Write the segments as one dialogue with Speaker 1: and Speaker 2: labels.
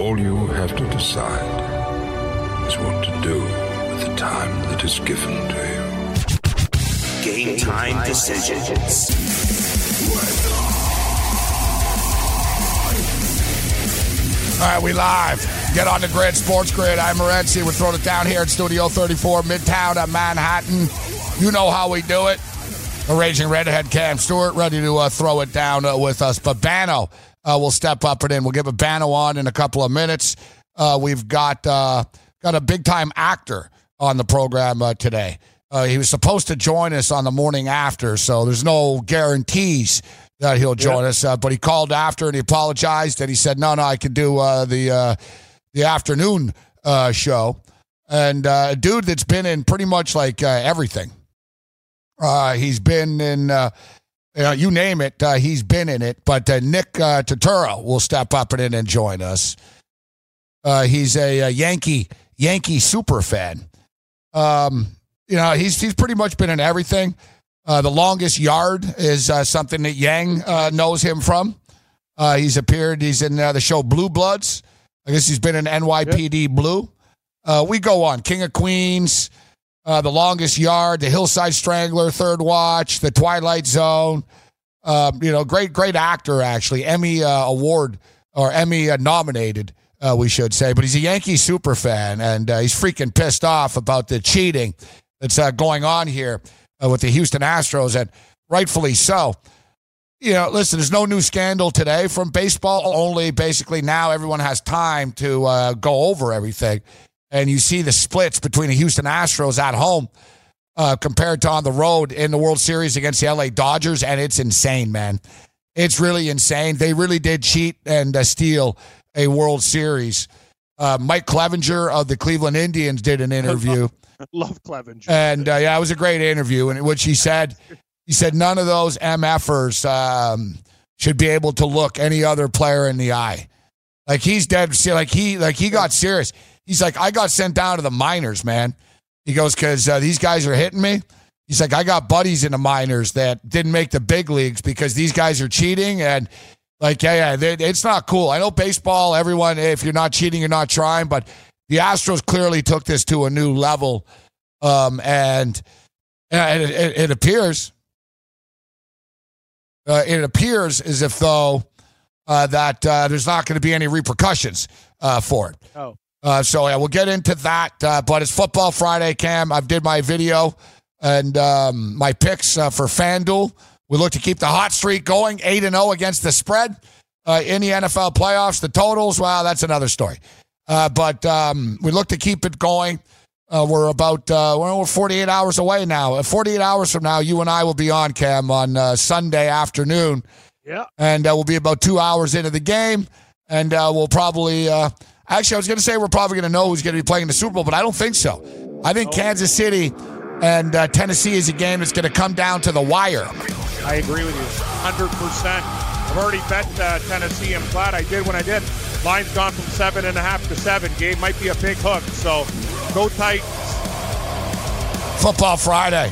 Speaker 1: All you have to decide is what to do with the time that is given to you.
Speaker 2: Game time decisions.
Speaker 3: All right, we live. Get on the grid, Sports Grid. I'm Morency. We're throwing it down here at Studio 34, Midtown at Manhattan. You know how we do it. The Raging Redhead Cam Stewart ready to uh, throw it down uh, with us. But Bano uh, will step up and in. We'll give a Bano on in a couple of minutes. Uh, we've got uh, got a big time actor on the program uh, today. he was supposed to join us on the morning after, so there's no guarantees that he'll join us. Uh, but he called after and he apologized and he said, "No, no, I can do uh, the uh, the afternoon uh, show." And uh, a dude that's been in pretty much like uh, everything. he's been in. You name it, he's been in it. But Nick uh, Turturro will step up and in and join us. he's a, a, Yankee Yankee super fan. Um, you know, he's he's pretty much been in everything. Uh, the longest yard is uh, something that Yang uh, knows him from. Uh, he's appeared. He's in uh, the show Blue Bloods. I guess he's been in NYPD yep. Blue. Uh, we go on King of Queens, The Longest Yard, The Hillside Strangler, Third Watch, The Twilight Zone. Um, you know, great, great actor actually. Emmy award or Emmy nominated, we should say. But he's a Yankee super fan, and he's freaking pissed off about the cheating that's going on here uh, with the Houston Astros, and rightfully so. You know, listen, there's no new scandal today from baseball. Only basically now everyone has time to uh, go over everything. And you see the splits between the Houston Astros at home uh, compared to on the road in the World Series against the LA Dodgers. And it's insane, man. It's really insane. They really did cheat and uh, steal a World Series. Uh, Mike Clevinger of the Cleveland Indians did an interview.
Speaker 4: Love Clevinger.
Speaker 3: And uh, yeah, it was a great interview. And what she said, he said none of those MFers um, should be able to look any other player in the eye. Like he's dead. Like he like he got serious. He's like, I got sent down to the minors, man. He goes because uh, these guys are hitting me. He's like, I got buddies in the minors that didn't make the big leagues because these guys are cheating and. Like, yeah, yeah, it's not cool. I know baseball, everyone, if you're not cheating, you're not trying, but the Astros clearly took this to a new level, um, and, it, it, it, appears uh, it appears as if though uh, that uh, there's not going to be any repercussions uh, for it.
Speaker 4: Oh.
Speaker 3: Uh, so yeah, we'll get into that. Uh, but it's Football Friday, Cam. I've did my video and um, my picks for FanDuel. We look to keep the hot streak going, eight and zero oh against the spread in the NFL playoffs. The totals, well, that's another story. Uh, but um, we look to keep it going. Uh, we're about uh, we're 48 hours away now. Uh, 48 hours from now, you and I will be on Cam on uh, Sunday afternoon.
Speaker 4: Yeah,
Speaker 3: and uh, we'll be about two hours into the game, and uh, we'll probably actually I was going to say we're probably going to know who's going to be playing in the Super Bowl, but I don't think so. I think. Kansas City and uh, Tennessee is a game that's going to come down to the wire.
Speaker 4: I agree with you, hundred percent. I've already bet uh, Tennessee and glad I did when I did. Line's gone from seven and a half to seven. Game might be a big hook, so go tight.
Speaker 3: Football Friday.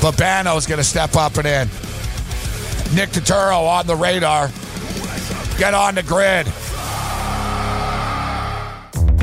Speaker 3: Babano's going to step up and in. Nick Turturro on the radar. Get on the grid.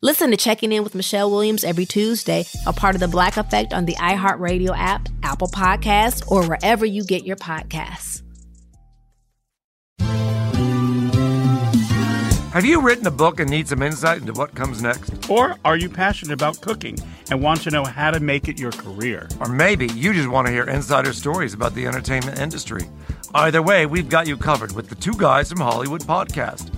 Speaker 5: Listen to Checking In with Michelle Williams every Tuesday, a part of the Black Effect on the iHeartRadio app, Apple Podcasts, or wherever you get your podcasts.
Speaker 6: Have you written a book and need some insight into what comes next?
Speaker 7: Or are you passionate about cooking and want to know how to make it your career?
Speaker 6: Or maybe you just want to hear insider stories about the entertainment industry. Either way, we've got you covered with the Two Guys from Hollywood podcast.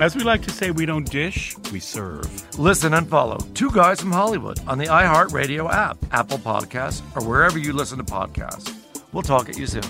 Speaker 7: As we like to say, we don't dish, we serve.
Speaker 6: Listen and follow Two Guys from Hollywood on the iHeartRadio app, Apple Podcasts, or wherever you listen to podcasts. We'll talk at you soon.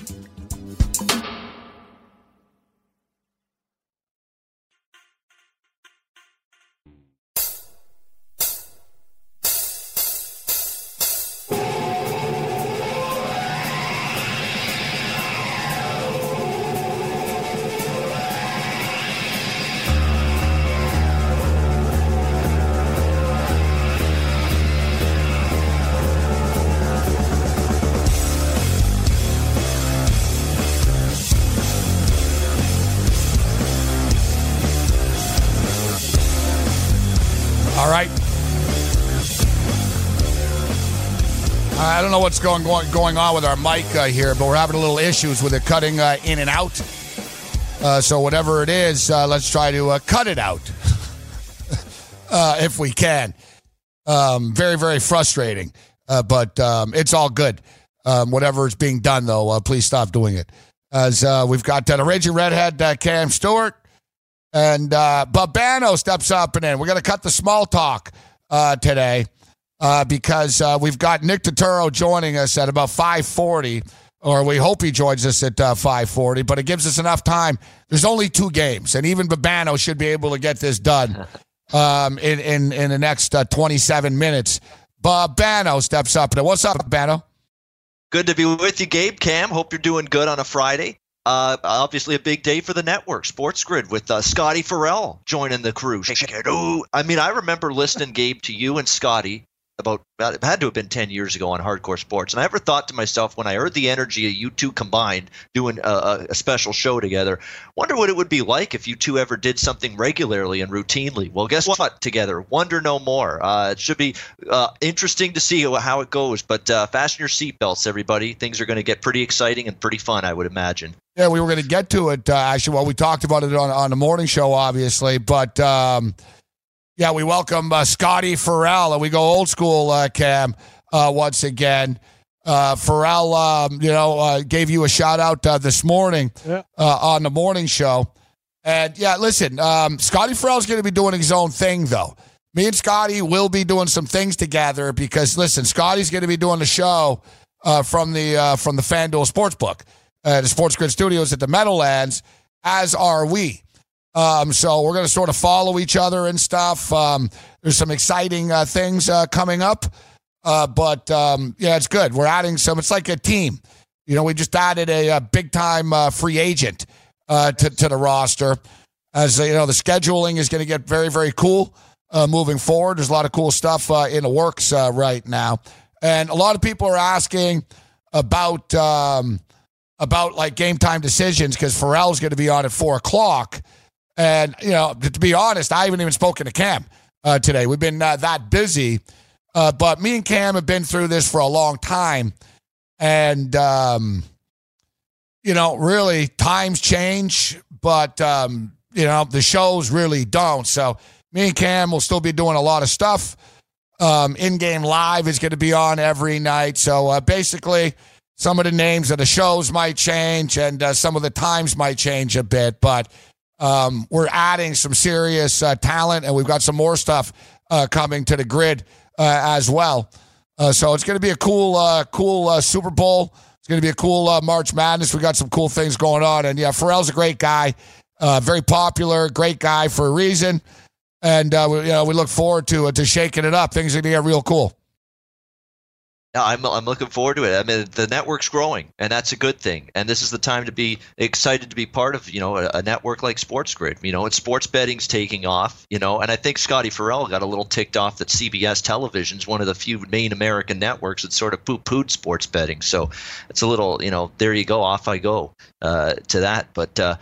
Speaker 3: I don't know what's going going, going on with our mic uh, here, but we're having a little issues with it cutting uh, in and out. Uh, so whatever it is, uh, let's try to uh, cut it out uh, if we can. Um, very very frustrating, but um, it's all good. Um, whatever is being done, though, please stop doing it. As we've got the raging redhead Cam Stewart and Babano steps up and in. We're to cut the small talk today uh, because uh, we've got Nick Turturro joining us at about 540, or we hope he joins us at uh, 540, but it gives us enough time. There's only two games, and even Babano should be able to get this done um, in, in, in the next uh, 27 minutes. Babano steps up. What's up, Babano?
Speaker 8: Good to be with you, Gabe. Cam, hope you're doing good on a Friday. Uh, obviously, a big day for the network, Sports Grid, with uh, Scotty Farrell joining the crew. I mean, I remember listening, Gabe, to you and Scotty about it had to have been 10 years ago on hardcore sports. And i ever thought to myself when i heard the energy of you two combined doing a, a, special show together wonder what it would be like if you two ever did something regularly and routinely. Well guess what? Together. Wonder no more. Uh, it should be uh, interesting to see how it goes. But uh, fasten your seatbelts everybody. Things are going to get pretty exciting and pretty fun i would imagine.
Speaker 3: Yeah we were going to get to it. Uh, actually well we talked about it on, on the morning show obviously. But um, yeah, we welcome uh, Scotty Farrell, and we go old school, uh, Cam, uh, once again. Uh, Farrell, um, you know, uh, gave you a shout out uh, this morning yeah. on the morning show. And yeah, listen, um, Scotty Farrell's going to be doing his own thing, though. Me and Scotty will be doing some things together because, listen, Scotty's going to be doing the show from the from the FanDuel Sportsbook, at the Sports Grid Studios at the Meadowlands, as are we. Um, so we're going to sort of follow each other and stuff. Um, there's some exciting uh, things uh, coming up, uh, but um, yeah, it's good. We're adding some. It's like a team. You know, we just added a, a big time uh, free agent uh, to to the roster. As you know, the scheduling is going to get very very cool uh, moving forward. There's a lot of cool stuff in the works right now, and a lot of people are asking about um, about like game time decisions because Farrell's going to be on at four o'clock. And, you know, to be honest, I haven't even spoken to Cam uh, today. We've been uh, that busy. Uh, but me and Cam have been through this for a long time. And, um, you know, really, times change, but, um, you know, the shows really don't. So me and Cam will still be doing a lot of stuff. Um, In game live is going to be on every night. So uh, basically, some of the names of the shows might change and uh, some of the times might change a bit, but um, we're adding some serious uh, talent and we've got some more stuff uh, coming to the grid uh, as well. Uh, so it's going to be a cool, uh, cool Super Bowl. It's going to be a cool March Madness. We got some cool things going on, and yeah, Farrell's a great guy, very popular, great guy for a reason, and we, you know we look forward to to shaking it up. Things are going to get real cool.
Speaker 8: I'm I'm looking forward to it. I mean, the network's growing, and that's a good thing. And this is the time to be excited to be part of, you know, a, a network like Sports Grid. You know, and sports betting's taking off. You know, and I think Scotty Farrell got a little ticked off that CBS Television's one of the few main American networks that sort of poo-pooed sports betting. So it's a little, you know, there you go, off I go uh, to that. But uh,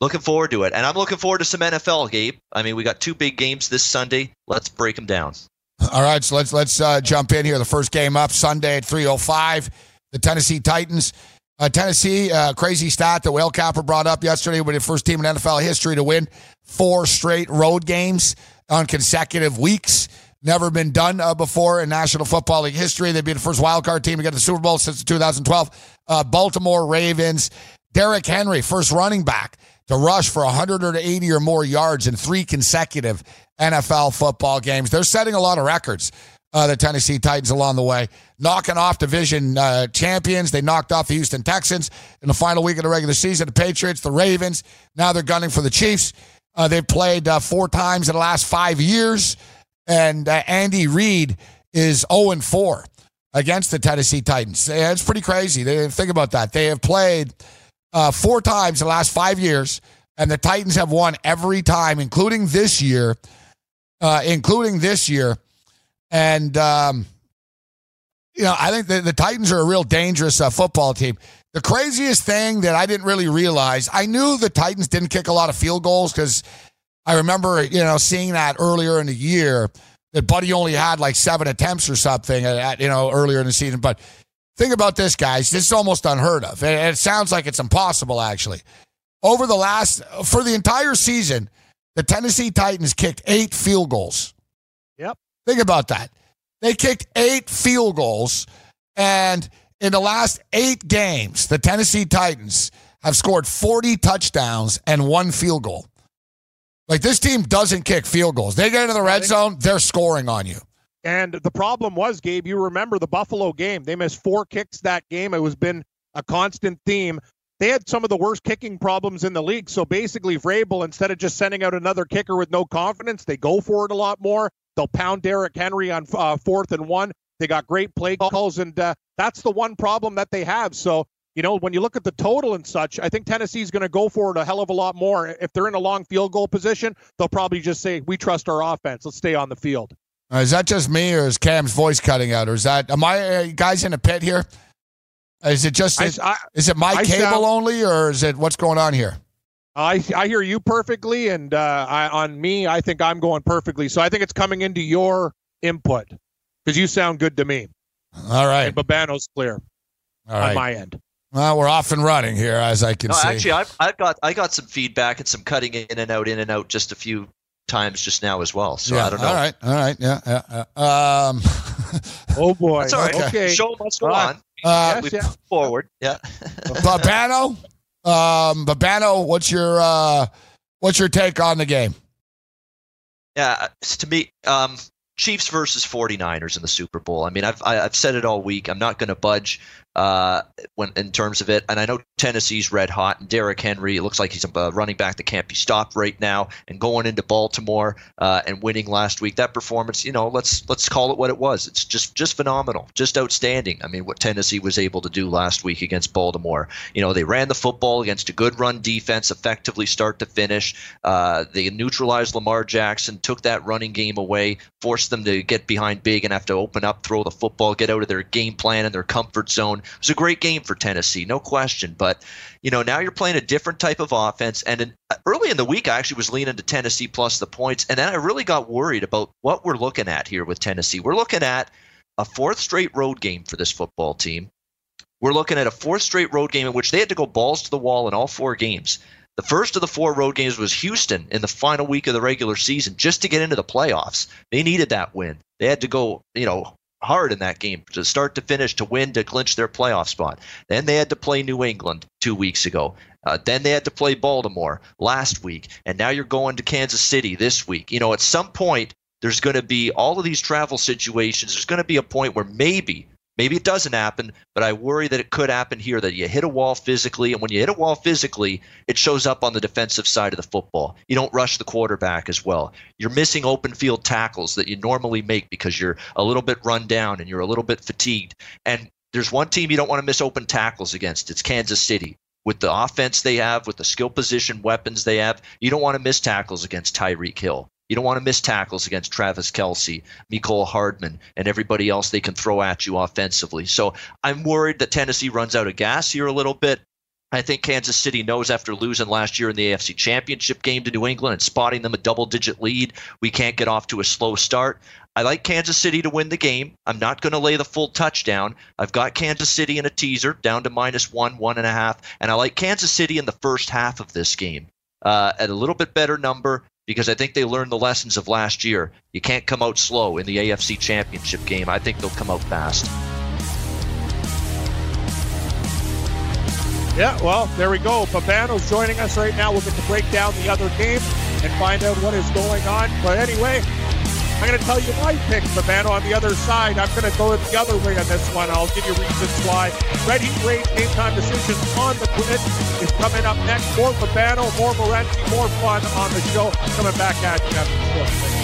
Speaker 8: looking forward to it, and I'm looking forward to some NFL, Gabe. I mean, we got two big games this Sunday. Let's break them down.
Speaker 3: All right, so let's let's uh, jump in here. The first game up Sunday at 3:05. The Tennessee Titans. Uh, Tennessee, uh, crazy stat that Whale Capper brought up yesterday. We're the first team in NFL history to win four straight road games on consecutive weeks. Never been done uh, before in National Football League history. They'd be the first wild card team to get the Super Bowl since 2012. Uh, Baltimore Ravens. Derrick Henry, first running back to rush for 180 or more yards in three consecutive NFL football games. They're setting a lot of records. Uh, the Tennessee Titans along the way, knocking off division uh, champions. They knocked off the Houston Texans in the final week of the regular season. The Patriots, the Ravens. Now they're gunning for the Chiefs. Uh, they've played uh, four times in the last five years, and uh, Andy Reid is 0 4 against the Tennessee Titans. It's pretty crazy. They, think about that. They have played uh, four times in the last five years, and the Titans have won every time, including this year uh, including this year. And, um, you know, I think the, the Titans are a real dangerous uh, football team. The craziest thing that I didn't really realize, I knew the Titans didn't kick a lot of field goals because I remember, you know, seeing that earlier in the year that Buddy only had like seven attempts or something at, you know, earlier in the season. But think about this, guys. This is almost unheard of. It, sounds like it's impossible, actually. Over the last, for the entire season, the Tennessee Titans kicked eight field goals.
Speaker 4: Yep.
Speaker 3: Think about that. They kicked eight field goals. And in the last eight games, the Tennessee Titans have scored 40 touchdowns and one field goal. Like this team doesn't kick field goals. They get into the red zone, they're scoring on you.
Speaker 4: And the problem was, Gabe, you remember the Buffalo game. They missed four kicks that game. It was been a constant theme they had some of the worst kicking problems in the league. So basically, Vrabel, instead of just sending out another kicker with no confidence, they go for it a lot more. They'll pound Derrick Henry on uh, fourth and one. They got great play calls, and uh, that's the one problem that they have. So, you know, when you look at the total and such, I think Tennessee's going to go for it a hell of a lot more. If they're in a long field goal position, they'll probably just say, "We trust our offense. Let's stay on the field."
Speaker 3: Uh, is that just me, or is Cam's voice cutting out, or is that am I uh, guys in a pit here? Is it just I, I, is it my I cable sound, only, or is it what's going on here?
Speaker 4: I I hear you perfectly, and uh, I, on me, I think I'm going perfectly. So I think it's coming into your input because you sound good to me.
Speaker 3: All right,
Speaker 4: and Babano's clear All right. on my end.
Speaker 3: Well, we're off and running here, as I can
Speaker 8: no,
Speaker 3: see.
Speaker 8: Actually, I've, I've got I got some feedback and some cutting in and out, in and out, just a few times just now as well. So
Speaker 3: yeah,
Speaker 8: I don't know.
Speaker 3: All right, all right, yeah, yeah. yeah. Um,
Speaker 4: oh boy,
Speaker 8: that's all right. Okay, show must go on. Uh, yes, yeah. forward. Yeah.
Speaker 3: Babano, um, Babano, what's your uh, what's your take on the game?
Speaker 8: Yeah, to me, um, Chiefs versus 49ers in the Super Bowl. I mean, I've I've said it all week. I'm not going to budge uh, when in terms of it. And I know Tennessee's red hot, and Derrick Henry. It looks like he's a running back that can't be stopped right now. And going into Baltimore uh, and winning last week, that performance, you know, let's let's call it what it was. It's just just phenomenal, just outstanding. I mean, what Tennessee was able to do last week against Baltimore. You know, they ran the football against a good run defense, effectively start to finish. Uh, they neutralized Lamar Jackson, took that running game away, forced them to get behind big and have to open up, throw the football, get out of their game plan and their comfort zone It was a great game for Tennessee, no question. But you know, now you're playing a different type of offense. And in, early in the week, I actually was leaning to Tennessee plus the points, and then I really got worried about what we're looking at here with Tennessee. We're looking at a fourth straight road game for this football team. We're looking at a fourth straight road game in which they had to go balls to the wall in all four games. The first of the four road games was Houston in the final week of the regular season just to get into the playoffs. They needed that win. They had to go, you know, hard in that game to start to finish to win to clinch their playoff spot. Then they had to play New England two weeks ago. Uh, then they had to play Baltimore last week, and now you're going to Kansas City this week. You know, at some point, there's going to be all of these travel situations. There's going to be a point where maybe Maybe it doesn't happen, but I worry that it could happen here that you hit a wall physically. And when you hit a wall physically, it shows up on the defensive side of the football. You don't rush the quarterback as well. You're missing open field tackles that you normally make because you're a little bit run down and you're a little bit fatigued. And there's one team you don't want to miss open tackles against. It's Kansas City. With the offense they have, with the skill position weapons they have, you don't want to miss tackles against Tyreek Hill. You don't want to miss tackles against Travis Kelce, Mecole Hardman, and everybody else they can throw at you offensively. So I'm worried that Tennessee runs out of gas here a little bit. I think Kansas City knows after losing last year in the AFC Championship game to New England and spotting them a double digit lead, we can't get off to a slow start. I like Kansas City to win the game. I'm not going to lay the full touchdown. I've got Kansas City in a teaser down to minus one, one and a half, and I like Kansas City in the first half of this game uh, at a little bit better number because I think they learned the lessons of last year. You can't come out slow in the AFC Championship game. I think they'll come out fast.
Speaker 4: Yeah, well, there we go. Papano's joining us right now. We'll get to break down the other game and find out what is going on. But anyway, I'm going to tell you my pick, Babano, on the other side. I'm going to go the other way on this one. I'll give you reasons why. Red Heat Rate Game Time Decisions on the grid is coming up next. More Babano, more Morency, more fun on the show. Coming back at you after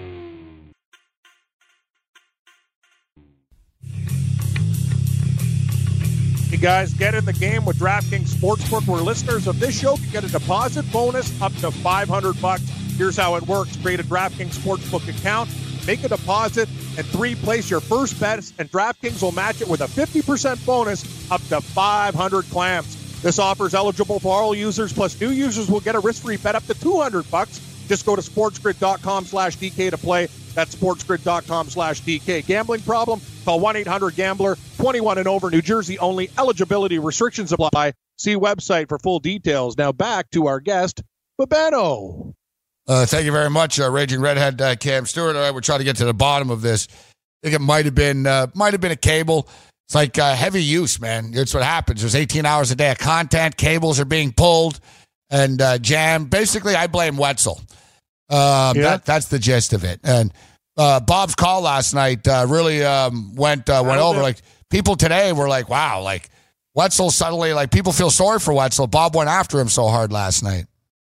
Speaker 4: You guys get in the game with DraftKings Sportsbook, where listeners of this show can get a deposit bonus up to 500 bucks. Here's how it works: create a DraftKings Sportsbook account, make a deposit, and three place your first bets, and DraftKings will match it with a 50% bonus up to 500 clams. This offer is eligible for all users, plus new users will get a risk-free bet up to 200 bucks. Just go to sportsgrid.com slash DK to play. That's sportsgrid.com slash DK. Gambling problem? Call 1 800 Gambler, 21 and over, New Jersey only. Eligibility restrictions apply. See website for full details. Now back to our guest, Babano.
Speaker 3: Uh, thank you very much, uh, Raging Redhead uh, Cam Stewart. All right, we're trying to get to the bottom of this. I think it might have been uh, might have been a cable. It's like uh, heavy use, man. It's what happens. There's 18 hours a day of content. Cables are being pulled and uh, jammed. Basically, I blame Wetzel. Um, yeah. that, that's the gist of it. And uh, Bob's call last night uh, really um, went uh, went over. Like people today were like, "Wow!" Like Wetzel suddenly like people feel sorry for Wetzel. Bob went after him so hard last night.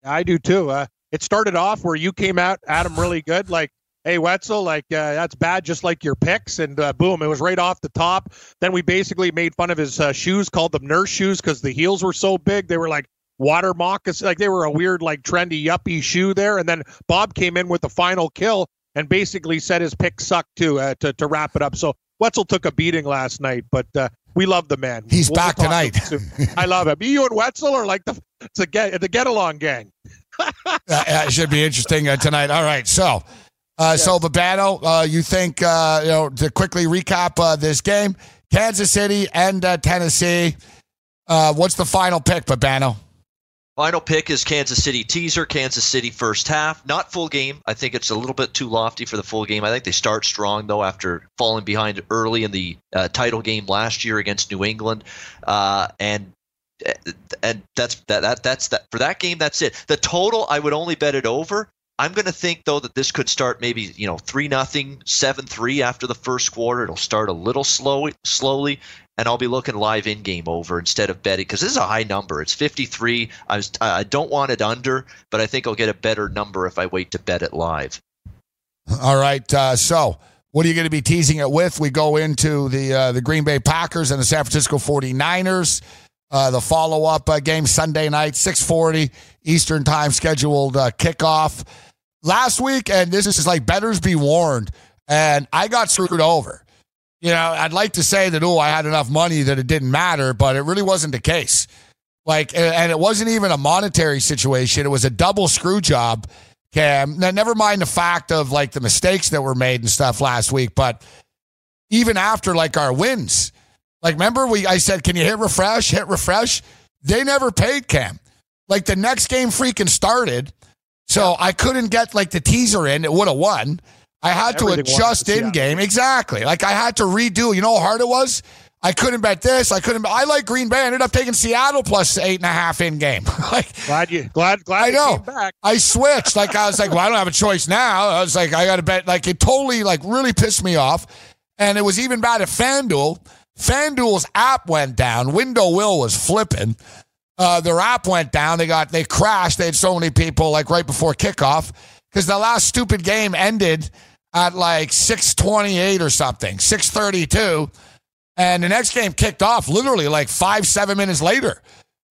Speaker 4: I do too. Uh, it started off where you came out, Adam, really good. Like, hey Wetzel, like uh, that's bad, just like your picks, and uh, boom, it was right off the top. Then we basically made fun of his shoes, called them nurse shoes because the heels were so big. They were like water moccasins. Like they were a weird, like trendy yuppie shoe there. And then Bob came in with the final kill and basically said his pick sucked too uh, to to wrap it up. So Wetzel took a beating last night, but uh, we love the man.
Speaker 3: He's we'll back tonight.
Speaker 4: I love him. You and Wetzel are like the it's a get the get along gang.
Speaker 3: it should be interesting uh, tonight. All right, so. Uh, yes. So, Babano, uh, you think, uh, you know, to quickly recap uh, this game, Kansas City and uh, Tennessee. Uh, what's the final pick, Babano?
Speaker 8: Final pick is Kansas City teaser, Kansas City first half. Not full game. I think it's a little bit too lofty for the full game. I think they start strong, though, after falling behind early in the uh, title game last year against New England. Uh, and and that's that, that that's that for that game that's it the total i would only bet it over I'm going to think though that this could start maybe you know three nothing, seven three after the first quarter. It'll start a little slow, slowly, and I'll be looking live in game over instead of betting because this is a high number. It's 53. I was I don't want it under, but I think I'll get a better number if I wait to bet it live.
Speaker 3: All right. Uh, so, what are you going to be teasing it with? We go into the uh, the Green Bay Packers and the San Francisco 49ers. Uh, the follow up uh, game Sunday night, 6:40 Eastern time scheduled uh, kickoff. Last week, and this is like betters be warned, and I got screwed over. You know, I'd like to say that, oh, I had enough money that it didn't matter, but it really wasn't the case. Like, and it wasn't even a monetary situation. It was a double screw job, Cam. Now, never mind the fact of like the mistakes that were made and stuff last week, but even after like our wins, like remember we I said, can you hit refresh? Hit refresh. They never paid Cam. Like the next game freaking started, so I couldn't get like the teaser in. It would have won. I had
Speaker 4: Everything
Speaker 3: to adjust in game. Exactly. Like I had to redo. You know how hard it was? I couldn't bet this. I couldn't. I like Green Bay. I ended up taking Seattle plus eight and a half in game. like
Speaker 4: Glad you glad glad
Speaker 3: I
Speaker 4: you
Speaker 3: know.
Speaker 4: came back.
Speaker 3: I switched. Like I was like, well, I don't have a choice now. I was like, I got to bet. Like it totally like really pissed me off. And it was even bad at FanDuel. FanDuel's app went down. Window Will was flipping. Uh, their app went down. They got they crashed. They had so many people like right before kickoff because the last stupid game ended at like six twenty eight or something, six thirty two, and the next game kicked off literally like five seven minutes later.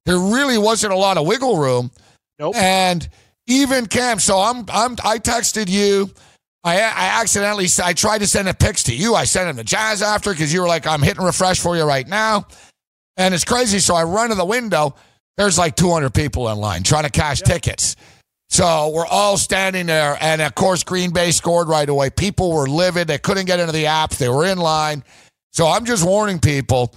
Speaker 3: There really wasn't a lot of wiggle room.
Speaker 4: Nope.
Speaker 3: And even Cam, so I'm I'm I texted you. I I accidentally I tried to send a pics to you. I sent them to Jazz after because you were like, I'm hitting refresh for you right now. And it's crazy. So I run to the window. There's like 200 people in line trying to cash tickets. So we're all standing there. And of course, Green Bay scored right away. People were livid. They couldn't get into the apps. They were in line. So I'm just warning people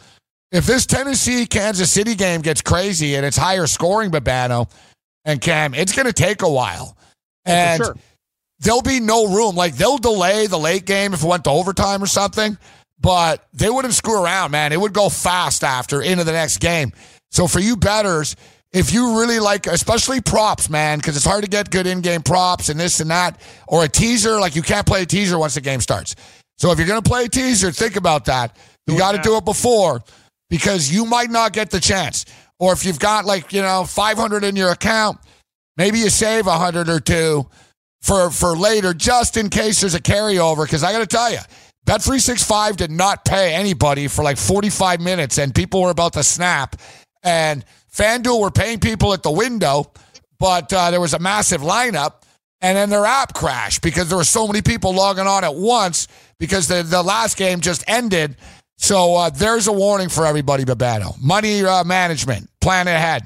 Speaker 3: if this Tennessee Kansas City game gets crazy and it's higher scoring, Babano and Cam, it's going to take a while. Oh, and
Speaker 4: sure.
Speaker 3: there'll be no room. Like they'll delay the late game if it went to overtime or something, but they wouldn't screw around, man. It would go fast after into the next game. So for you betters, if you really like, especially props, man, because it's hard to get good in-game props and this and that, or a teaser, like you can't play a teaser once the game starts. So if you're going to play a teaser, think about that. You got to do it before because you might not get the chance. Or if you've got like, you know, 500 in your account, maybe you save 100 or two for for later just in case there's a carryover because I got to tell you, Bet365 did not pay anybody for like 45 minutes and people were about to snap and FanDuel were paying people at the window, but uh, there was a massive lineup and then their app crashed because there were so many people logging on at once because the, the last game just ended. So uh, there's a warning for everybody, Babano. Money uh, management, plan ahead.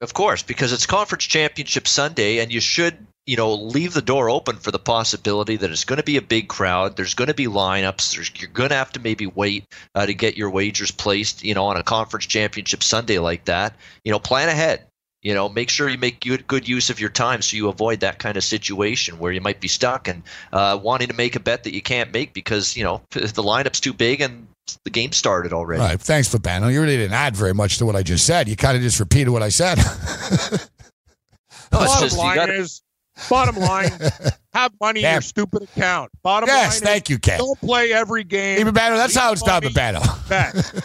Speaker 8: Of course, because it's conference championship Sunday, and you should, you know, leave the door open for the possibility that it's going to be a big crowd. There's going to be lineups. There's, you're going to have to maybe wait uh, to get your wagers placed, you know, on a conference championship Sunday like that. You know, plan ahead. You know, make sure you make good, good use of your time so you avoid that kind of situation where you might be stuck and uh, wanting to make a bet that you can't make because you know the lineup's too big and the game started already.
Speaker 3: All right. Thanks, Babano. You really didn't add very much to what I just said. You kind of just repeated what I said.
Speaker 8: No, it's
Speaker 4: Bottom
Speaker 8: just you
Speaker 4: line
Speaker 8: got
Speaker 4: is, bottom line, have money in your stupid account. Bottom line
Speaker 3: yes,
Speaker 4: line
Speaker 3: thank you, Ken.
Speaker 4: don't play every game.
Speaker 3: Even Babano, that's
Speaker 4: Leave
Speaker 3: how it's done,
Speaker 4: money battle.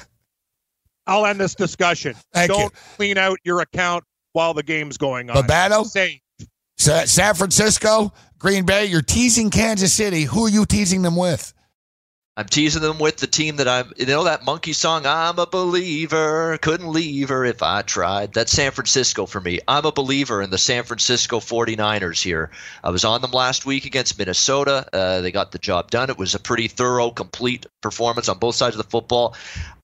Speaker 4: I'll end this discussion.
Speaker 3: Thank you.
Speaker 4: don't clean out your account while the game's going on. Say
Speaker 3: Sa- San Francisco, Green Bay, you're teasing Kansas City. Who are you teasing them with?
Speaker 8: I'm teasing them with the team that I'm. You know that monkey song, "I'm a believer, couldn't leave her if I tried." That's San Francisco for me. I'm a believer in the San Francisco 49ers here. I was on them last week against Minnesota. Uh, they got the job done. It was a pretty thorough, complete performance on both sides of the football.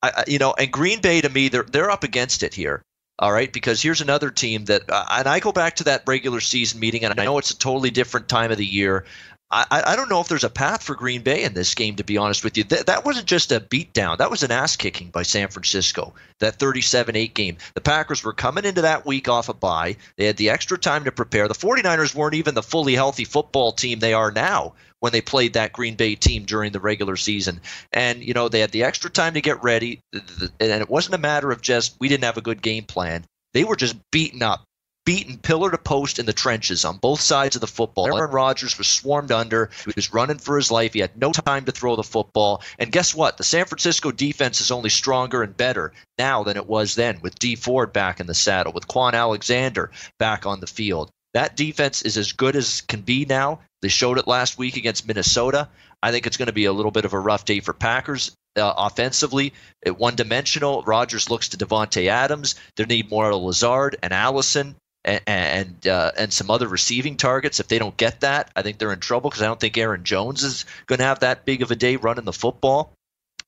Speaker 8: I, you know, and Green Bay to me, they're they're up against it here. All right, because here's another team that, uh, and I go back to that regular season meeting, and I know it's a totally different time of the year. I, I don't know if there's a path for Green Bay in this game, to be honest with you. Th- that wasn't just a beatdown. That was an ass kicking by San Francisco, that 37 8 game. The Packers were coming into that week off a bye. They had the extra time to prepare. The 49ers weren't even the fully healthy football team they are now when they played that Green Bay team during the regular season. And, you know, they had the extra time to get ready. And it wasn't a matter of just, we didn't have a good game plan. They were just beaten up beaten pillar to post in the trenches on both sides of the football. Aaron Rodgers was swarmed under. He was running for his life. He had no time to throw the football. And guess what? The San Francisco defense is only stronger and better now than it was then with Dee Ford back in the saddle, with Kwon Alexander back on the field. That defense is as good as can be now. They showed it last week against Minnesota. I think it's going to be a little bit of a rough day for Packers uh, offensively. One dimensional, Rodgers looks to Davante Adams. They need more of Lazard and Allison and and, uh, and some other receiving targets. If they don't get that, I think they're in trouble because I don't think Aaron Jones is going to have that big of a day running the football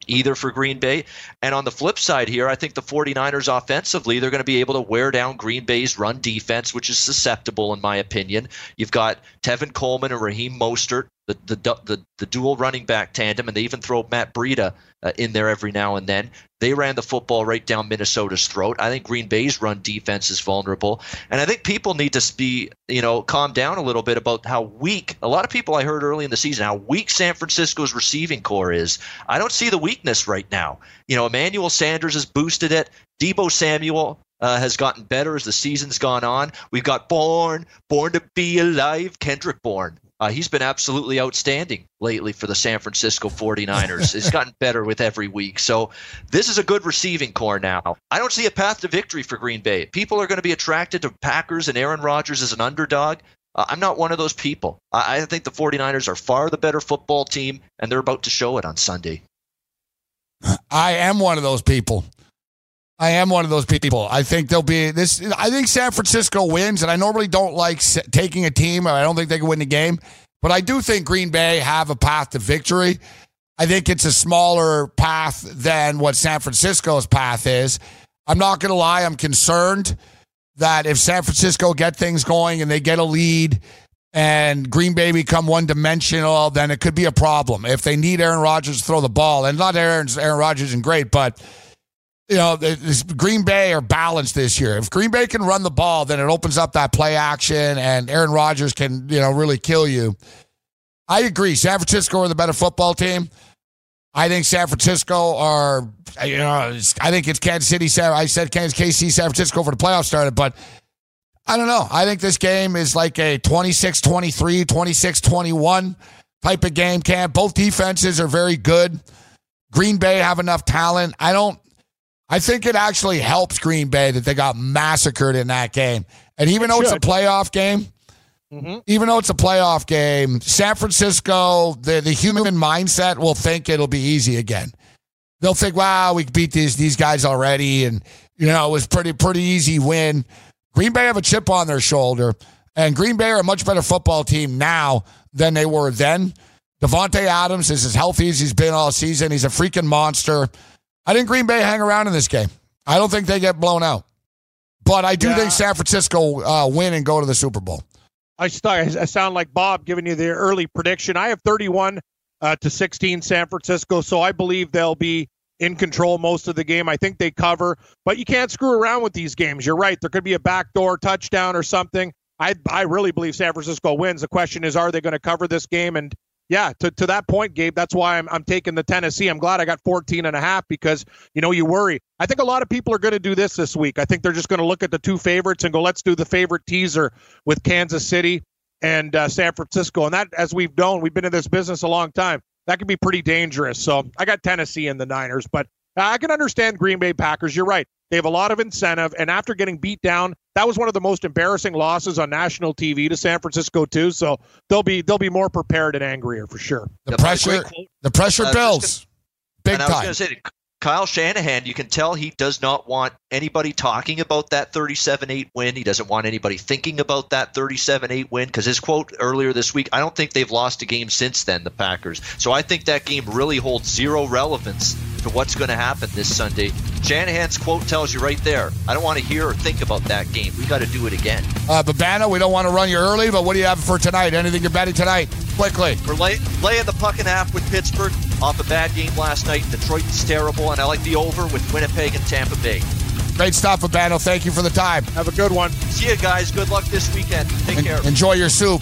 Speaker 8: either for Green Bay. And on the flip side here, I think the 49ers offensively, they're going to be able to wear down Green Bay's run defense, which is susceptible, in my opinion. You've got Tevin Coleman and Raheem Mostert the the the, the dual running back tandem, and they even throw Matt Breida uh, in there every now and then. They ran the football right down Minnesota's throat. I think Green Bay's run defense is vulnerable, and I think people need to be you know calm down a little bit about how weak. A lot of people I heard early in the season how weak San Francisco's receiving core is. I don't see the weakness right now. You know, Emmanuel Sanders has boosted it. Deebo Samuel uh, has gotten better as the season's gone on. We've got Born, Born to Be Alive, Kendrick Bourne. Uh, he's been absolutely outstanding lately for the San Francisco 49ers. He's gotten better with every week. So this is a good receiving core now. I don't see a path to victory for Green Bay. People are going to be attracted to Packers and Aaron Rodgers as an underdog. Uh, I'm not one of those people. I, I think the 49ers are far the better football team, and they're about to show it on Sunday.
Speaker 3: I am one of those people. I am one of those people. I think they'll be this. I think San Francisco wins, and I normally don't like taking a team. I don't think they can win the game, but I do think Green Bay have a path to victory. I think it's a smaller path than what San Francisco's path is. I'm not going to lie. I'm concerned that if San Francisco get things going and they get a lead and Green Bay become one dimensional, then it could be a problem. If they need Aaron Rodgers to throw the ball, and not Aaron's Aaron Rodgers isn't great, but you know, Green Bay are balanced this year. If Green Bay can run the ball, then it opens up that play action, and Aaron Rodgers can, you know, really kill you. I agree. San Francisco are the better football team. I think San Francisco are, you know, I think it's Kansas City. I said Kansas KC, San Francisco for the playoffs started, but I don't know. I think this game is like a 26 23, 26 21 type of game. Camp. Both defenses are very good. Green Bay have enough talent. I don't. I think it actually helps Green Bay that they got massacred in that game. And even it though should. it's a playoff game, mm-hmm. even though it's a playoff game, San Francisco, the, the human mindset will think it'll be easy again. They'll think, wow, we beat these these guys already, and you know it was pretty pretty easy win. Green Bay have a chip on their shoulder, and Green Bay are a much better football team now than they were then. Davante Adams is as healthy as he's been all season. He's a freaking monster. I think Green Bay hang around in this game. I don't think they get blown out. But I do yeah. think San Francisco uh, win and go to the Super Bowl.
Speaker 4: I, st- I sound like Bob giving you the early prediction. I have 31 uh, to 16 San Francisco, so I believe they'll be in control most of the game. I think they cover, but you can't screw around with these games. You're right. There could be a backdoor touchdown or something. I I really believe San Francisco wins. The question is, are they going to cover this game? And yeah, to, to that point, Gabe, that's why I'm, I'm taking the Tennessee. I'm glad I got 14 and a half because, you know, you worry. I think a lot of people are going to do this this week. I think they're just going to look at the two favorites and go, let's do the favorite teaser with Kansas City and uh, San Francisco. And that, as we've known, we've been in this business a long time. That can be pretty dangerous. So I got Tennessee and the Niners, but I can understand Green Bay Packers. You're right. They have a lot of incentive. And after getting beat down, that was one of the most embarrassing losses on national TV to San Francisco too. So they'll be they'll be more prepared and angrier for sure.
Speaker 3: The, pressure, the pressure uh, builds. Big
Speaker 8: and
Speaker 3: time.
Speaker 8: I was going to say, Kyle Shanahan, you can tell he does not want anybody talking about that 37 8 win. He doesn't want anybody thinking about that 37 8 win because his quote earlier this week, I don't think they've lost a game since then, the Packers. So I think that game really holds zero relevance to what's going to happen this Sunday. Shanahan's quote tells you right there. I don't want to hear or think about that game. We got to do it again.
Speaker 3: Uh, Babano, we don't want to run you early, but what do you have for tonight? Anything you're betting tonight? Quickly.
Speaker 8: We're lay, laying the puck and a half with Pittsburgh off a bad game last night. Detroit is terrible, and I like the over with Winnipeg and Tampa Bay.
Speaker 3: Great stuff, Babano. Thank you for the time.
Speaker 4: Have a good one.
Speaker 8: See you guys. Good luck this weekend. Take en- care.
Speaker 3: Enjoy your soup.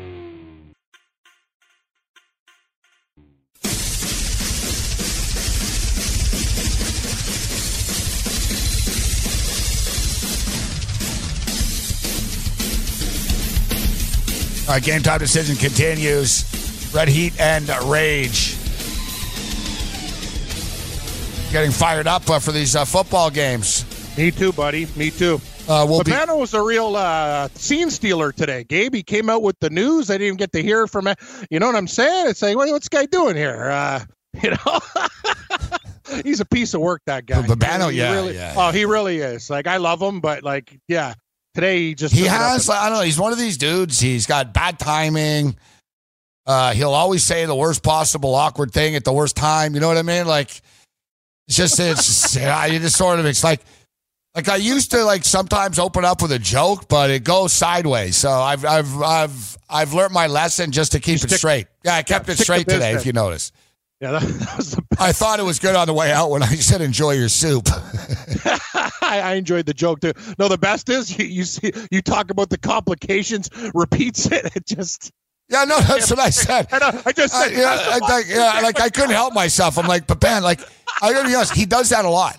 Speaker 3: All right, game time decision continues. Red Heat and Rage. Getting fired up uh, for these uh, football games.
Speaker 4: Me too, buddy. Me too.
Speaker 3: Uh, we'll be-
Speaker 4: was a real uh, scene stealer today. Gabe, he came out with the news. I didn't even get to hear from it. You know what I'm saying? It's like, what, what's this guy doing here? Uh, you know, he's a piece of work. That guy.
Speaker 3: Babano, yeah,
Speaker 4: really-
Speaker 3: yeah,
Speaker 4: Oh, he really is. Like I love him, but like, yeah, today he just
Speaker 3: he
Speaker 4: took it up
Speaker 3: has
Speaker 4: a-
Speaker 3: like, i don't know he's one of these dudes. He's got bad timing. Uh he'll always say the worst possible awkward thing at the worst time. You know what i mean? Like it's just it's you just sort of it's like like i used to like sometimes open up with a joke but it goes sideways. So i've i've i've i've learned my lesson just to keep it
Speaker 4: stick-
Speaker 3: straight. Yeah i kept
Speaker 4: yeah,
Speaker 3: it straight today if you notice
Speaker 4: Yeah, that, that was the
Speaker 3: i thought it was good on the way out when i said enjoy your soup
Speaker 4: I, I enjoyed the joke too. No, the best is you, you see you talk about the complications, repeats it. It just
Speaker 3: yeah no that's what i said
Speaker 4: and I, I just
Speaker 3: Uh,
Speaker 4: said
Speaker 3: yeah, I, like, yeah, like I couldn't help myself. I'm like, but man, like I gotta be honest, he does that a lot.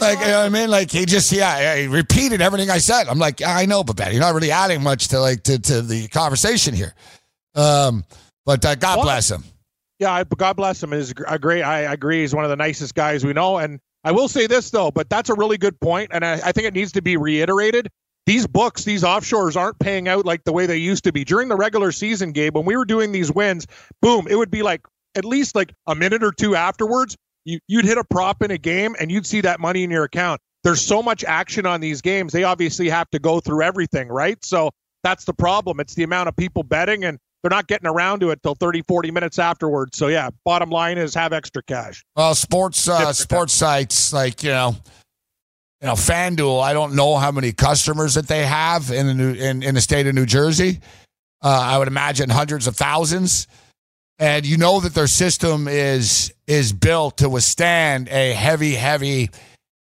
Speaker 3: Like, you know what I mean? Like he just, yeah, he repeated everything I said. I'm like, I know, but Ben, you're not really adding much to like to, to the conversation here. Um, but uh, God
Speaker 4: Well,
Speaker 3: bless him.
Speaker 4: Yeah, God bless him. Is a great. I agree. He's one of the nicest guys we know. And I will say this though, but that's a really good point, and I, I think it needs to be reiterated. These books, these offshores, aren't paying out like the way they used to be during the regular season. Gabe, when we were doing these wins, boom, it would be like at least like a minute or two afterwards. You, you'd hit a prop in a game, and you'd see that money in your account. There's so much action on these games. They obviously have to go through everything, right? So that's the problem. It's the amount of people betting, and they're not getting around to it till 30, 40 minutes afterwards. So yeah, bottom line is have extra cash.
Speaker 3: Well, sports uh, sports sites like you know, you know, FanDuel. I don't know how many customers that they have in the new in, in the state of New Jersey. Uh, I would imagine hundreds of thousands, and you know that their system is is built to withstand a heavy, heavy,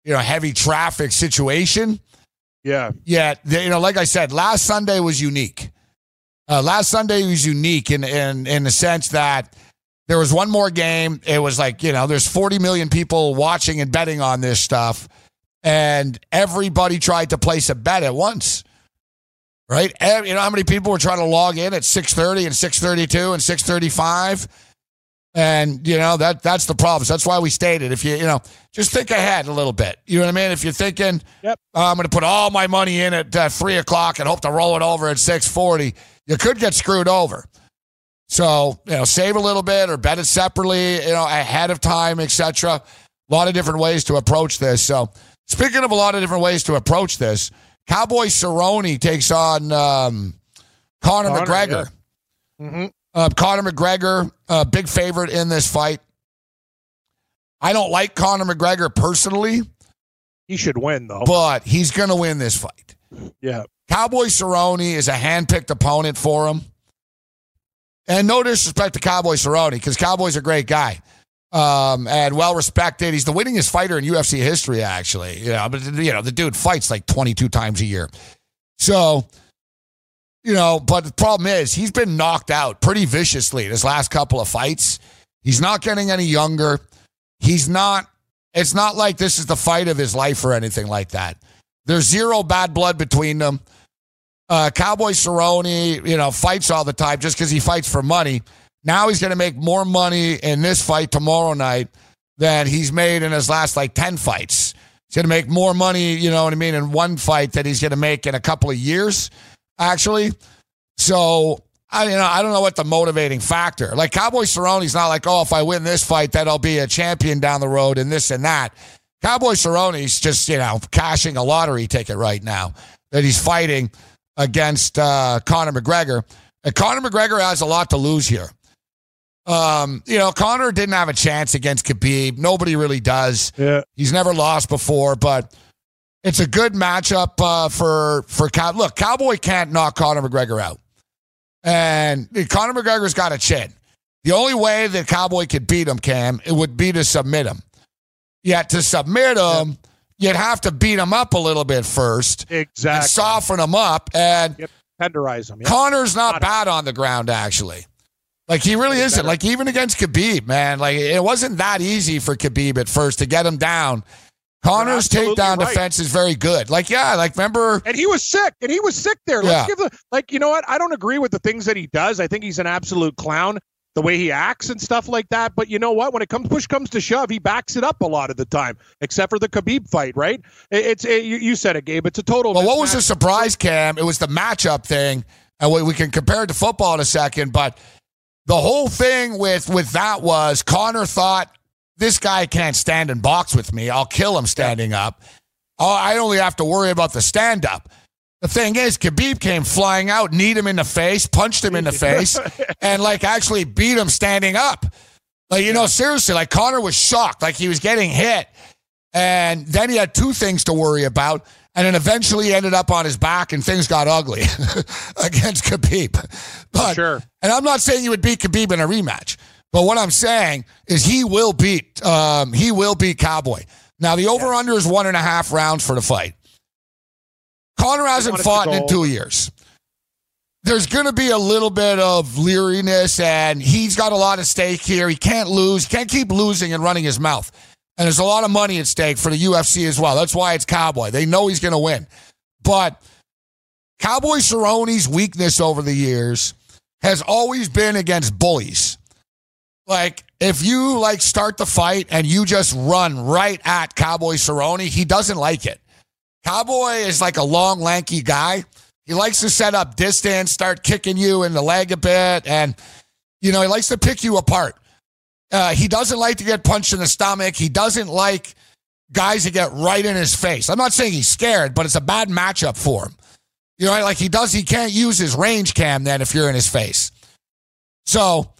Speaker 3: you know, heavy traffic situation.
Speaker 4: Yeah.
Speaker 3: They- you know, like I said, last Sunday was unique. Uh, last Sunday was unique in in in the sense that there was one more game. It was like you know, there's 40 million people watching and betting on this stuff, and everybody tried to place a bet at once. Right? You know how many people were trying to log in at 6:30 and 6:32 and 6:35. And you know that that's the problem. So that's why we stated if you you know just think ahead a little bit. You know what I mean? If you're thinking,
Speaker 4: Yep.
Speaker 3: "Oh, I'm going to put all my money in at uh, three o'clock and hope to roll it over at six forty, you could get screwed over. So you know, save a little bit or bet it separately, you know, ahead of time, etc. A lot of different ways to approach this. So speaking of a lot of different ways to approach this, Cowboy Cerrone takes on um, Conor,
Speaker 4: Conor,
Speaker 3: McGregor.
Speaker 4: Mm-hmm.
Speaker 3: Uh, Conor McGregor, uh, big favorite in this fight. I don't like Conor McGregor personally,
Speaker 4: He should win though.
Speaker 3: but he's going to win this fight.
Speaker 4: yeah.
Speaker 3: Cowboy Cerrone is a handpicked opponent for him. And no disrespect to Cowboy Cerrone, because Cowboy's a great guy um, and well respected. He's the winningest fighter in UFC history, actually. You know, but you know the dude fights like 22 times a year. So, you know, but the problem is he's been knocked out pretty viciously in his last couple of fights. He's not getting any younger. He's not. It's not like this is the fight of his life or anything like that. There's zero bad blood between them. Uh, Cowboy Cerrone, you know, fights all the time just because he fights for money. Now he's going to make more money in this fight tomorrow night than he's made in his last like 10 fights. He's going to make more money, you know what I mean, in one fight that he's going to make in a couple of years, actually. So, I, you know, I don't know what the motivating factor. Like Cowboy Cerrone's not like, oh, if I win this fight, then I'll be a champion down the road and this and that. Cowboy Cerrone's just, you know, cashing a lottery ticket right now that he's fighting against uh, Conor McGregor. And Conor McGregor has a lot to lose here. Um, you know, Conor didn't have a chance against Khabib. Nobody really does.
Speaker 4: Yeah.
Speaker 3: He's never lost before, but it's a good matchup uh, for for Cow. Look, Cowboy can't knock Conor McGregor out, and Conor McGregor's got a chin. The only way that Cowboy could beat him, Cam, it would be to submit him. Yet to submit him, you'd have to beat him up a little bit first,
Speaker 4: Exactly.
Speaker 3: and soften him up. And
Speaker 4: Yep. Tenderize him. Yep.
Speaker 3: Conor's not
Speaker 4: it.
Speaker 3: bad on the ground, actually. Like he really isn't.
Speaker 4: better.
Speaker 3: Like even against Khabib, man, like it wasn't that easy for Khabib at first to get him down.
Speaker 4: Conor's
Speaker 3: takedown
Speaker 4: right.
Speaker 3: defense is very good. Like yeah, like remember
Speaker 4: And he was sick. And he was sick there. Let's
Speaker 3: Yeah.
Speaker 4: give the like. You know what? I don't agree with the things that he does. I think he's an absolute clown. The way he acts and stuff like that. But you know what? When it comes push comes to shove, he backs it up a lot of the time, except for the Khabib fight. Right? It- It's it, you, you said it, Gabe. It's a total.
Speaker 3: Well, what was the surprise, Cam? It was the matchup thing, and we, we can compare it to football in a second. But the whole thing with with that was Conor thought this guy can't stand and box with me. I'll kill him standing up. Oh, I only have to worry about the stand up. The thing is, Khabib came flying out, kneed him in the face, punched him in the face, and like actually beat him standing up. Like you know, seriously, like Conor was shocked, like he was getting hit, and then he had two things to worry about, and then eventually he ended up on his back, and things got ugly against Khabib. But
Speaker 4: Sure.
Speaker 3: and I'm not saying you would beat Khabib in a rematch, but what I'm saying is he will beat um, he will beat Cowboy. Now the over under is one and a half rounds for the fight. Conor hasn't
Speaker 4: want it to
Speaker 3: fought in two years. There's going to be a little bit of leeriness, and he's got a lot at stake here. He can't lose. He can't keep losing and running his mouth. And there's a lot of money at stake for the UFC as well. That's why it's Cowboy. They know he's going to win. But Cowboy Cerrone's weakness over the years has always been against bullies. Like if you like start the fight and you just run right at Cowboy Cerrone, he doesn't like it. Cowboy is like a long, lanky guy. He likes to set up distance, start kicking you in the leg a bit, and you know he likes to pick you apart. Uh, he doesn't like to get punched in the stomach. He doesn't like guys that get right in his face. I'm not saying he's scared, but it's a bad matchup for him. You know, like he does, he can't use his range cam then if you're in his face. So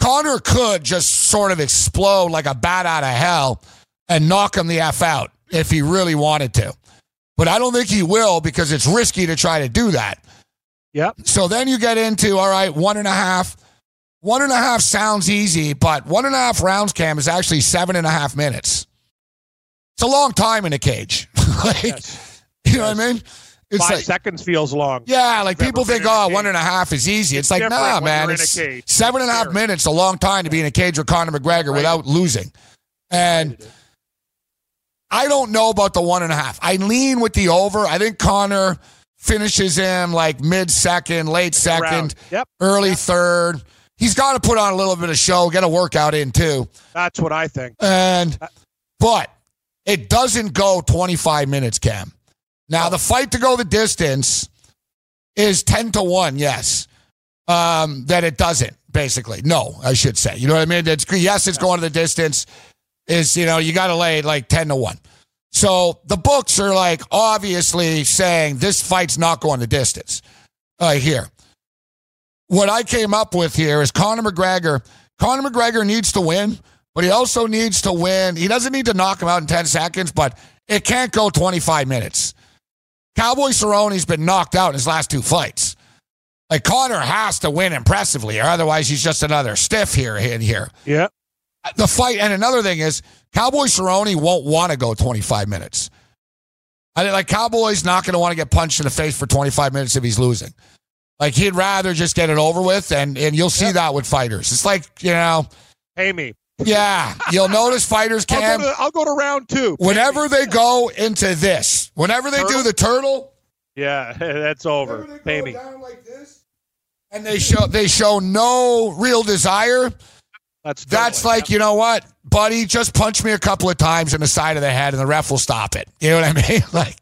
Speaker 3: Conor could just sort of explode like a bat out of hell and knock him the F out if he really wanted to. But I don't think he will because it's risky to try to do that.
Speaker 4: Yep.
Speaker 3: So then you get into, all right, one and a half. One and a half sounds easy, but one and a half rounds, Cam, is actually seven and a half minutes. It's a long time in a cage. like,
Speaker 4: Yes.
Speaker 3: you know what I mean? It's
Speaker 4: Five
Speaker 3: like,
Speaker 4: seconds feels long.
Speaker 3: yeah, like people think, oh, one and a half is easy. It's, like, nah, man.
Speaker 4: you're in a
Speaker 3: It's seven and a half minutes, a long time to be in a cage with Conor McGregor
Speaker 4: Right.
Speaker 3: without losing. And I don't know about the one and a half. I lean with the over. I think Conor finishes him like mid second, late second,
Speaker 4: Yep.
Speaker 3: early third. He's got to put on a little bit of show, get a workout in too.
Speaker 4: That's what I think.
Speaker 3: And but it doesn't go 25 minutes, Cam. Now the fight to go the distance is 10 to 1, yes. Um, that it doesn't, basically. No, I should say. You know what I mean? It's yes, it's going to the distance. Is you know, you gotta lay like 10 to 1. So the books are like obviously saying this fight's not going the distance. Uh here. What I came up with here is Conor McGregor. Conor McGregor needs to win, but he also needs to win. He doesn't need to knock him out in 10 seconds, but it can't go 25 minutes. Cowboy Cerrone's been knocked out in his last two fights. Like Conor has to win impressively, or otherwise he's just another stiff here in here.
Speaker 4: Yeah.
Speaker 3: The fight, and another thing is, Cowboy Cerrone won't want to go 25 minutes. I think like Cowboy's not going to want to get punched in the face for 25 minutes if he's losing. Like he'd rather just get it over with, and and you'll see that with fighters. It's like you know,
Speaker 4: Pay me.
Speaker 3: yeah, you'll notice fighters
Speaker 4: I'll
Speaker 3: can
Speaker 4: go, to, I'll go to round two.
Speaker 3: whenever they go into this, whenever they do the turtle,
Speaker 4: Yeah, that's over. Pay me.
Speaker 3: like this, and they show they show no real desire.
Speaker 4: That's
Speaker 3: That's like, you know what, buddy, just punch me a couple of times in the side of the head and the ref will stop it. You know what I mean? Like,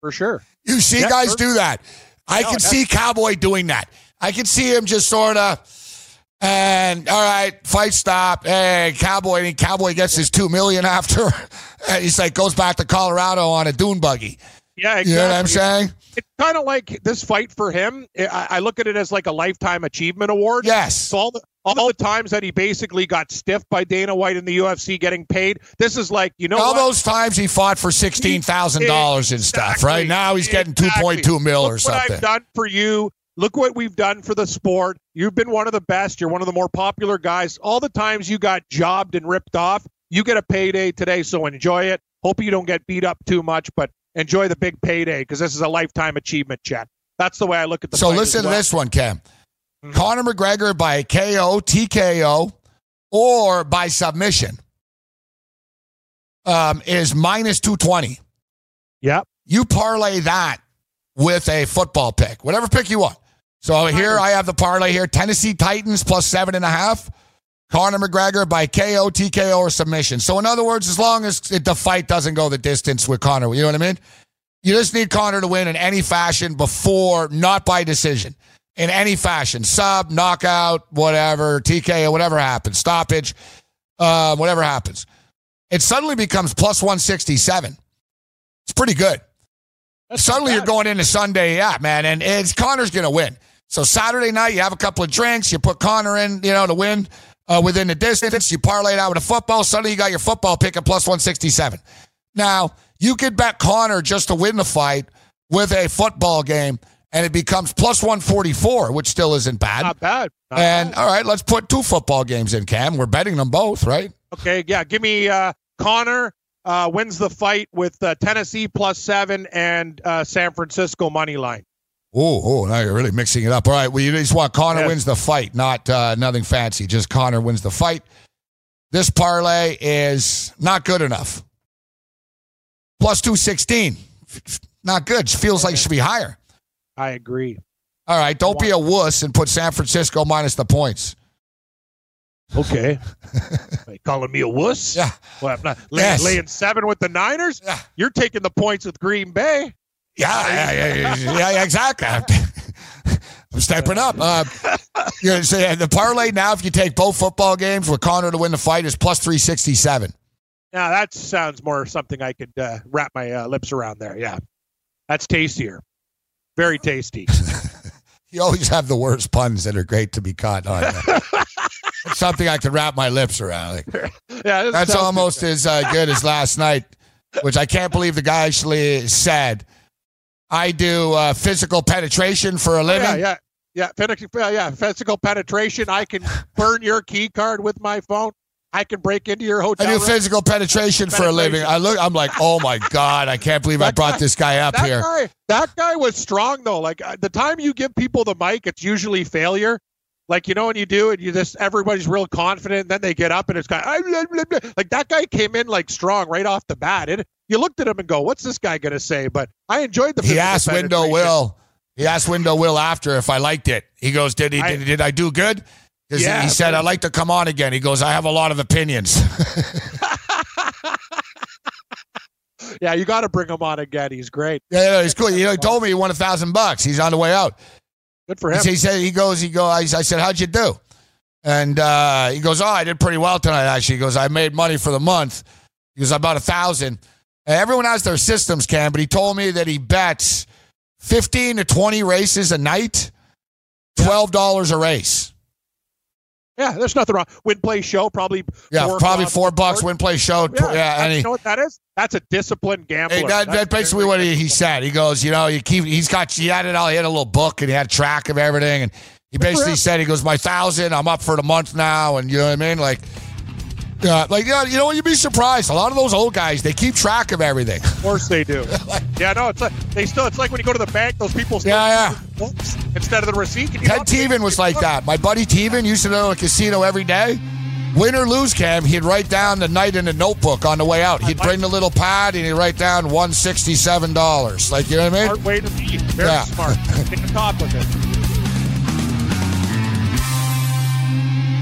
Speaker 4: for sure.
Speaker 3: you see
Speaker 4: Yeah,
Speaker 3: guys
Speaker 4: sure.
Speaker 3: do that. I
Speaker 4: No,
Speaker 3: can see Cowboy doing that. I can see him just sort of, and all right, fight stop. Hey, Cowboy, and Cowboy gets his two million after. And he's like, goes back to Colorado on a dune buggy.
Speaker 4: Yeah, exactly.
Speaker 3: You know what I'm saying?
Speaker 4: It's kind of like this fight for him. I, I look at it as like a lifetime achievement award.
Speaker 3: Yes.
Speaker 4: So all the all the times that he basically got stiffed by Dana White in the UFC getting paid, this is like you know
Speaker 3: All
Speaker 4: what?
Speaker 3: those times he fought for sixteen thousand dollars and stuff, right? Now he's getting two
Speaker 4: Exactly.
Speaker 3: point two mil
Speaker 4: Look
Speaker 3: or
Speaker 4: What
Speaker 3: something.
Speaker 4: I've done for you. Look what we've done for the sport. You've been one of the best. You're one of the more popular guys. All the times you got jobbed and ripped off, you get a payday today. So enjoy it. Hope you don't get beat up too much, but enjoy the big payday because this is a lifetime achievement check. That's the way I look at the.
Speaker 3: So listen
Speaker 4: as
Speaker 3: to this one, Cam.
Speaker 4: Mm-hmm.
Speaker 3: Conor McGregor by KO, TKO, or by submission um, is minus 220.
Speaker 4: Yep.
Speaker 3: You parlay that with a football pick, whatever pick you want. So here I have the parlay here Tennessee Titans plus seven and a half. Conor McGregor by KO, TKO, or submission. So, in other words, as long as it, the fight doesn't go the distance with Conor, you know what I mean? You just need Conor to win in any fashion before, not by decision. In any fashion, sub, knockout, whatever, TKO, whatever happens, stoppage, uh, whatever happens. It suddenly becomes plus 167. It's pretty good. Suddenly you're going into Sunday, yeah, man, and it's Conor's going to win. So Saturday night, you have a couple of drinks, you put Conor in, you know, to win uh, within the distance. You parlay it out with a football. Suddenly you got your football pick at plus 167. Now, you could bet Conor just to win the fight with a football game, and it becomes plus 144, which still isn't bad.
Speaker 4: Not bad. Not
Speaker 3: and
Speaker 4: bad.
Speaker 3: all right, let's put two football games in, Cam. We're betting them both, right?
Speaker 4: Okay, yeah. Give me uh, Conor uh, wins the fight with uh, Tennessee plus seven and uh, San Francisco money line.
Speaker 3: Oh, oh, now you're really mixing it up. All right, well, you just want Conor
Speaker 4: Yes.
Speaker 3: wins the fight, not uh, nothing fancy. Just Conor wins the fight. This parlay is not good enough. Plus 216. Not good. Feels like it should be higher.
Speaker 4: I agree.
Speaker 3: All right, don't be a wuss and put San Francisco minus the points.
Speaker 4: Okay. you calling me a wuss?
Speaker 3: Yeah.
Speaker 4: Well, I'm not laying,
Speaker 3: Yes.
Speaker 4: laying seven with the Niners.
Speaker 3: Yeah.
Speaker 4: You're taking the points with Green Bay.
Speaker 3: Yeah, yeah, yeah, yeah, yeah, yeah, exactly. I'm stepping up. Uh, you know, so yeah, the parlay now, if you take both football games with Conor to win the fight, is plus 367.
Speaker 4: Now that sounds more something I could uh, wrap my uh, lips around there. Yeah, that's tastier. Very tasty.
Speaker 3: You always have the worst puns that are great to be caught on. it's something I can wrap my lips around. Like,
Speaker 4: yeah,
Speaker 3: that's almost as uh, good as last night, which I can't believe the guy actually said. I do uh, physical penetration for a living.
Speaker 4: Yeah, yeah, yeah, yeah. Physical penetration. I can burn your key card with my phone. I can break into your hotel.
Speaker 3: I
Speaker 4: do
Speaker 3: physical penetration for a living. I look. I'm like, oh my god! I can't believe I brought this guy up
Speaker 4: that
Speaker 3: here.
Speaker 4: Guy, that guy was strong though. Like uh, the time you give people the mic, it's usually failure. Like you know when you do it, you just everybody's real confident. And then they get up and it's kind of, like that guy came in like strong right off the bat. It, you looked at him and go, "What's this guy gonna say?" But I enjoyed the.
Speaker 3: He asked Window. Will. He asked Window Will after if I liked it. He goes, "Did he?
Speaker 4: I-
Speaker 3: did, did I do good?"
Speaker 4: Yeah,
Speaker 3: he said, "I'd like to come on again." He goes, "I have a lot of opinions."
Speaker 4: Yeah, you got to bring him on again. He's great.
Speaker 3: yeah, yeah, he's cool. You know, he told me he won a thousand bucks. He's on the way out.
Speaker 4: Good for him.
Speaker 3: He said, he goes, he goes, I, said, how'd you do? And uh, he goes, oh, I did pretty well tonight. Actually, he goes, I made money for the month. He goes, about a thousand. Everyone has their systems, Cam, but he told me that he bets fifteen to twenty races a night, twelve dollars a race.
Speaker 4: Yeah, there's nothing wrong. Win play show probably.
Speaker 3: Yeah,
Speaker 4: four
Speaker 3: probably four bucks win play show.
Speaker 4: Yeah,
Speaker 3: Yeah, and he,
Speaker 4: you know what that is? That's a disciplined gambler.
Speaker 3: Hey, that,
Speaker 4: That's
Speaker 3: that's basically what he, he said. He goes, you know, you keep. He's got. He had it all. He had a little book and he had track of everything. And he basically said, he goes, my thousand. I'm up for the month now, and you know what I mean, like. Uh, yeah, like you know, you know, you'd be surprised. A lot of those old guys, they keep track of everything.
Speaker 4: Of course they do. yeah, no, it's like they still. It's like when you go to the bank, those people. Still
Speaker 3: Yeah,
Speaker 4: the books instead of the receipt.
Speaker 3: Ted Teven was like that. My buddy Teven used to go to a casino every day. Win or lose, Cam, he'd write down the night in a notebook on the way out. He'd bring the little pad and he'd write down one sixty seven dollars. Like you know what I mean?
Speaker 4: Smart way to be. Very
Speaker 3: Yeah.
Speaker 4: smart. Take the top of it.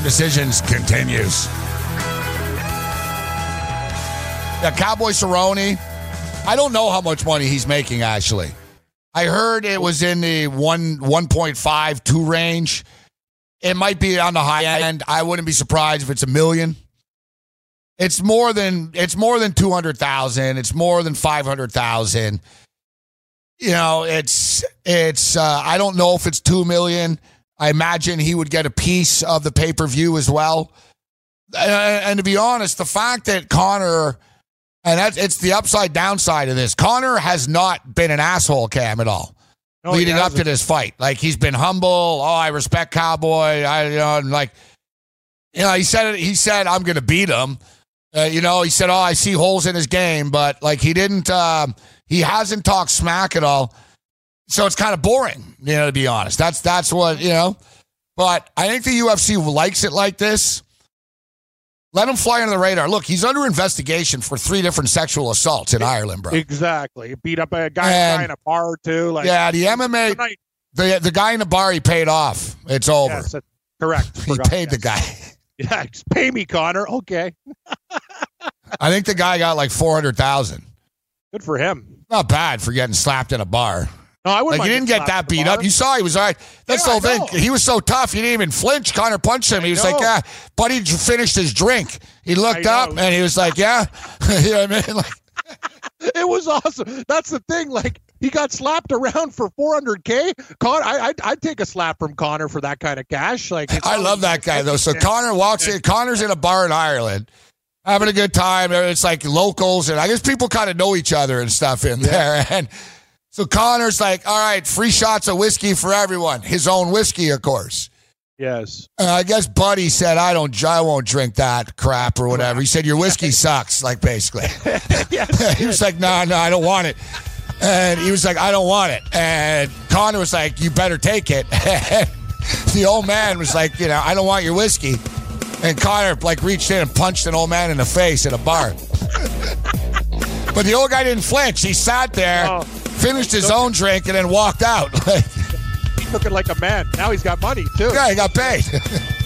Speaker 3: Time decisions continues. Yeah, Cowboy Cerrone. I don't know how much money he's making actually. I heard it was in the one one point five two range. It might be on the high end. I wouldn't be surprised if it's a million. It's more than it's more than two hundred thousand. It's more than five hundred thousand. You know, it's it's. Uh, I don't know if it's two million. I imagine he would get a piece of the pay per view as well. And, to be honest, the fact that Conor, and that's it's the upside downside of this. Conor has not been an asshole, Cam, at all.
Speaker 4: No,
Speaker 3: leading up to this fight, like he's been humble. Oh, I respect Cowboy. I, you know, and like, you know, he said it. He said, "I'm going to beat him." Uh, you know, he said, "Oh, I see holes in his game," but like he didn't. Um, he hasn't talked smack at all. So it's kind of boring, you know, to be honest. That's that's what, you know. But I think the UFC likes it like this. Let him fly under the radar. Look, he's under investigation for three different sexual assaults in Ireland, bro.
Speaker 4: Exactly. Beat up a guy,
Speaker 3: And-
Speaker 4: guy in a bar too. Like
Speaker 3: yeah, the MMA,
Speaker 4: tonight.
Speaker 3: the the guy in the bar, he paid off. It's over.
Speaker 4: Yes, correct.
Speaker 3: he
Speaker 4: Forgot,
Speaker 3: paid the guy.
Speaker 4: Yeah, just pay me, Conor. Okay,
Speaker 3: I think the guy got like four hundred thousand.
Speaker 4: good for him.
Speaker 3: Not bad for getting slapped in a bar.
Speaker 4: No, I wouldn't.
Speaker 3: Like he didn't get that beat up. You saw he was all right. That's
Speaker 4: Yeah,
Speaker 3: the whole thing. He was so tough. He didn't even flinch. Conor punched him. He was like,
Speaker 4: know.
Speaker 3: "Yeah." But he finished his drink. He looked
Speaker 4: I
Speaker 3: up
Speaker 4: know.
Speaker 3: and he was like, "Yeah." you know what I mean? Like,
Speaker 4: It was awesome. That's the thing. Like he got slapped around for 400k. Con, I, I'd, I'd take a slap from Conor for that kind of cash. Like it's
Speaker 3: I love that guy though. So
Speaker 4: Yeah.
Speaker 3: Conor walks in. Conor's in a bar in Ireland, having a good time. It's like locals, and I guess people kind of know each other and stuff in there. And so Conor's like, "All right, free shots of whiskey for everyone. His own whiskey, of course."
Speaker 4: Yes.
Speaker 3: Uh, I guess Buddy said, "I don't, I won't drink that crap or whatever." He said, "Your whiskey sucks," like basically. he was like, "No, no, I don't want it." And he was like, "I don't want it." And Conor was like, "You better take it." The old man was like, "You know, I don't want your whiskey." And Conor like reached in and punched an old man in the face at a bar. but the old guy didn't flinch. He sat there,
Speaker 4: Oh.
Speaker 3: Finished his own drink, and then walked out. Like,
Speaker 4: He took it like a man. Now he's got money too.
Speaker 3: yeah, he got paid.